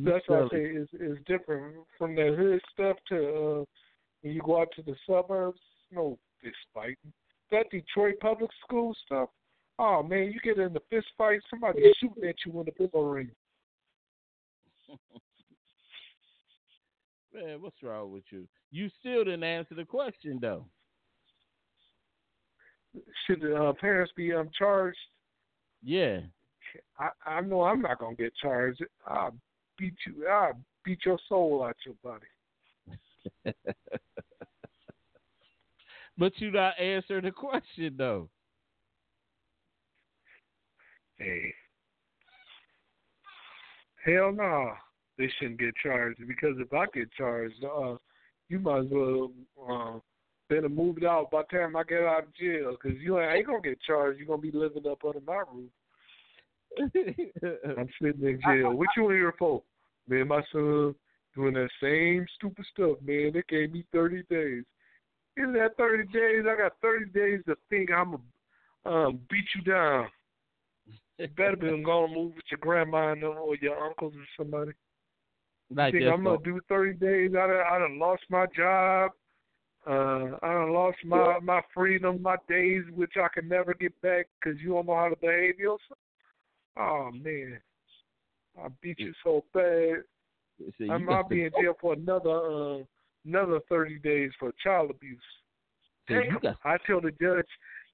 That's why I say it's, it's different from the hood stuff to uh, when you go out to the suburbs. No fist fighting. That Detroit public school stuff. Oh man, you get in the fist fight, somebody shooting at you in the bell ring. Man, what's wrong with you? You still didn't answer the question though. Should uh, parents be um charged? Yeah. I I know I'm not gonna get charged. I'll beat you. I'll beat your soul out your body. but you not answer the question though. Hey, hell no, they shouldn't get charged because if I get charged, uh, you might as well uh, better move it out by the time I get out of jail because you ain't gonna get charged. You're gonna be living up under my roof. I'm sitting in jail. What you here for? Man, my son doing that same stupid stuff, man. They gave me 30 days. In that 30 days, I got 30 days to think I'm to um, beat you down. You better be to move with your grandma and them or your uncles or somebody. Like think I'm gonna do 30 days? I done, I done lost my job. Uh, I done lost my, my freedom, my days, which I can never get back because you don't know how to behave yourself. Oh, man. I beat you so bad. I'm, got I'll be in jail for another uh, another thirty days for child abuse. See, Take you 'em. got- I tell the judge,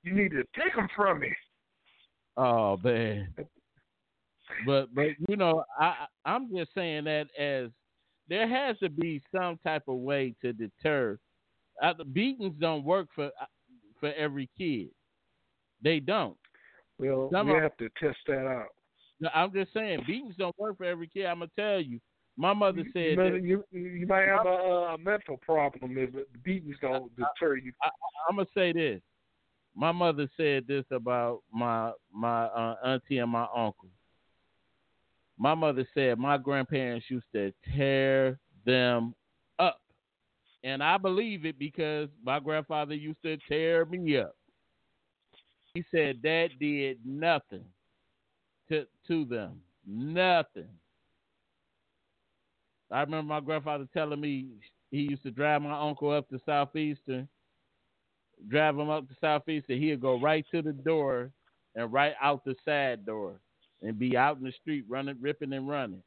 you need to take them from me. Oh man. But but you know, I I- I'm just saying that as there has to be some type of way to deter. Uh, the beatings don't work for uh, for every kid. They don't. Well, Some we have to test that out. No, I'm just saying beatings don't work for every kid. I'm gonna tell you. My mother You, said that, you, you might have a, a mental problem if the beatings don't deter you. I'm gonna say this. My mother said this about my my uh, auntie and my uncle. My mother said my grandparents used to tear them up, and I believe it because my grandfather used to tear me up. He said that did nothing to to them, nothing. I remember my grandfather telling me he used to drive my uncle up to Southeastern drive him up to Southeast, and he'd go right to the door and right out the side door and be out in the street running, ripping and running.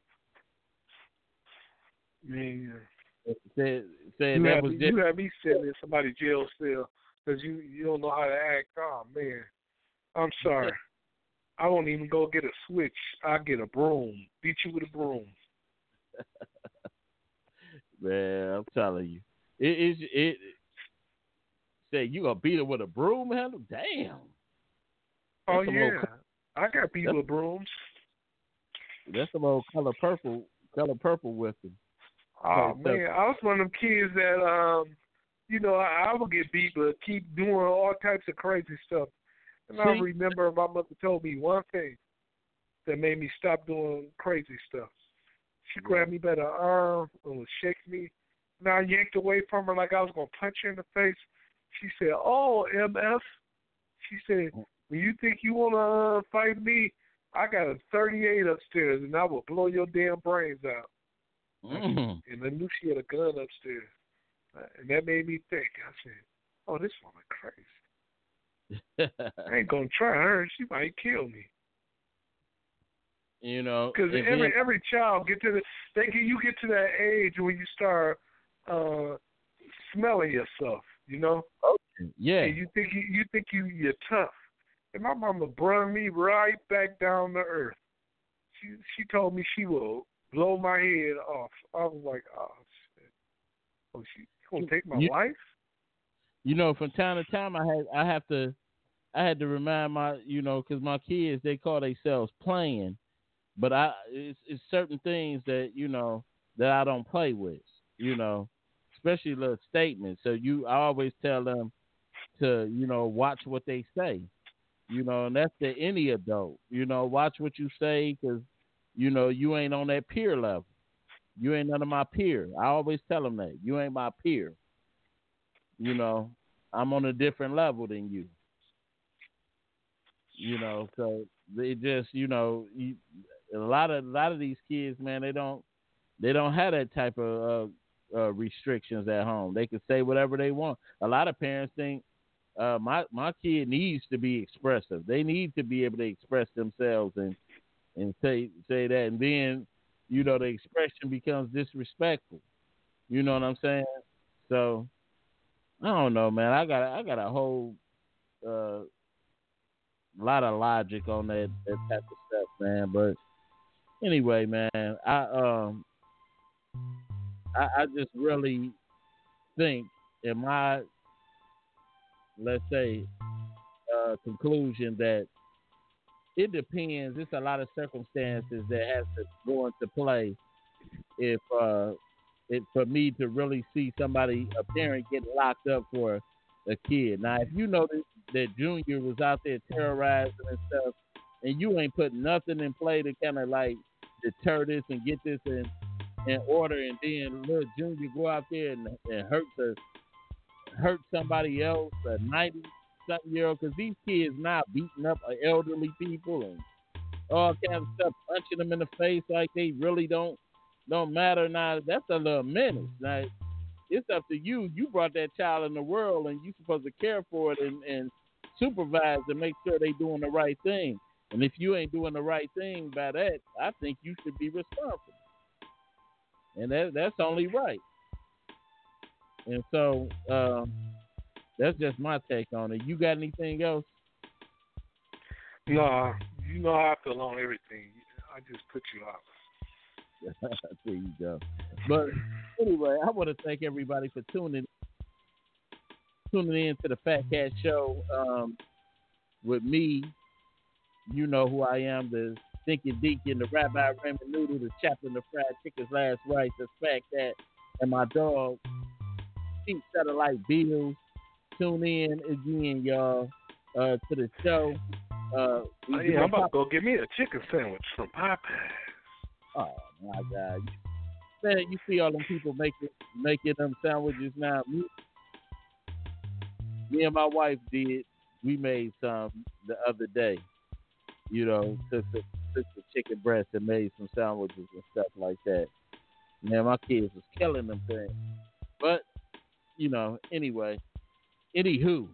Man, Said, said you, that have, was me- just, you have me sitting in somebody's jail cell because you you don't know how to act. Oh man, I'm sorry. I won't even go get a switch. I get a broom. Beat you with a broom. man. I'm telling you, it is it. Say you gonna beat him with a broom handle? Damn. Oh yeah, little- I got people with brooms. that's some old color purple, color purple with him. Oh So- man, I was one of them kids that um, you know, I, I would get beat, but keep doing all types of crazy stuff. And I remember my mother told me one thing that made me stop doing crazy stuff. She grabbed me by the arm and was shaking me, and I yanked away from her like I was gonna punch her in the face. She said, "Oh, MF," she said, "When you think you wanna uh, fight me, I got a 38 upstairs, and I will blow your damn brains out." Mm. and I knew she had a gun upstairs, and that made me think. I said, "Oh, this woman crazy. I ain't gonna try her. She might kill me." you know, Because every every child get to the they get you get to that age when you start uh smelling yourself, you know. Oh yeah, And you think you, you think you you're tough. And my mama brought me right back down to earth. She she told me she will blow my head off. I was like, oh shit. Oh, she gonna take my You- life? You know, from time to time, I had I have to I had to remind my you know because my kids they call themselves playing, but I it's, it's certain things that you know that I don't play with, you know, especially little statements. So you I always tell them to you know watch what they say, you know, and that's to any adult, you know, watch what you say because you know you ain't on that peer level. You ain't none of my peer. I always tell them that you ain't my peer you know, I'm on a different level than you. You know, so they just, you know, you, a lot of a lot of these kids, man, they don't they don't have that type of uh, uh, restrictions at home. They can say whatever they want. A lot of parents think uh, my my kid needs to be expressive. They need to be able to express themselves and and say say that, and then you know the expression becomes disrespectful. You know what I'm saying? So I don't know, man. I got I got a whole uh, lot of logic on that that type of stuff, man. But anyway, man, I um I, I just really think in my let's say uh, conclusion that it depends. It's a lot of circumstances that has to go into play if uh, it for me to really see somebody a parent get locked up for a kid. Now, if you notice that, Junior was out there terrorizing and stuff, and you ain't put nothing in play to kind of like deter this and get this in in order, and then little Junior go out there and, and hurt the hurt somebody else, a ninety something year old, because these kids now beating up elderly people and all kinds of stuff, punching them in the face like they really don't don't matter. Now that's a little menace. Now it's up to you. You brought that child in the world, and you're supposed to care for it and, and supervise and make sure they doing the right thing. And if you ain't doing the right thing by that, I think you should be responsible. And that that's only right. And so um, that's just my take on it. You got anything else? Nah, you know how I feel on everything. I just put you out. there you go. But anyway, I want to thank everybody for tuning tuning in to the Fat Cat Show um, with me. You know who I am, the Stinking Deacon, the Rabbi Raymond Noodle, the Chaplain of Fried Chicken's Last Rites, the Fat Cat, and my dog, Chief Satellite Bills. Tune in again, y'all, uh, to the show. Uh, Oh, yeah, I'm about to go get me a chicken sandwich from Popeyes. Oh my God, man! You see all them people making making them sandwiches now. Me, me and my wife did. We made some the other day. You know, took the took the chicken breast and made some sandwiches and stuff like that. Man, my kids was killing them things. But you know, anyway, anywho,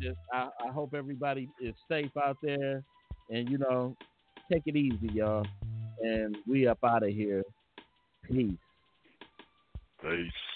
just I, I hope everybody is safe out there, and you know, take it easy, y'all. And we up out of here. Peace. Peace.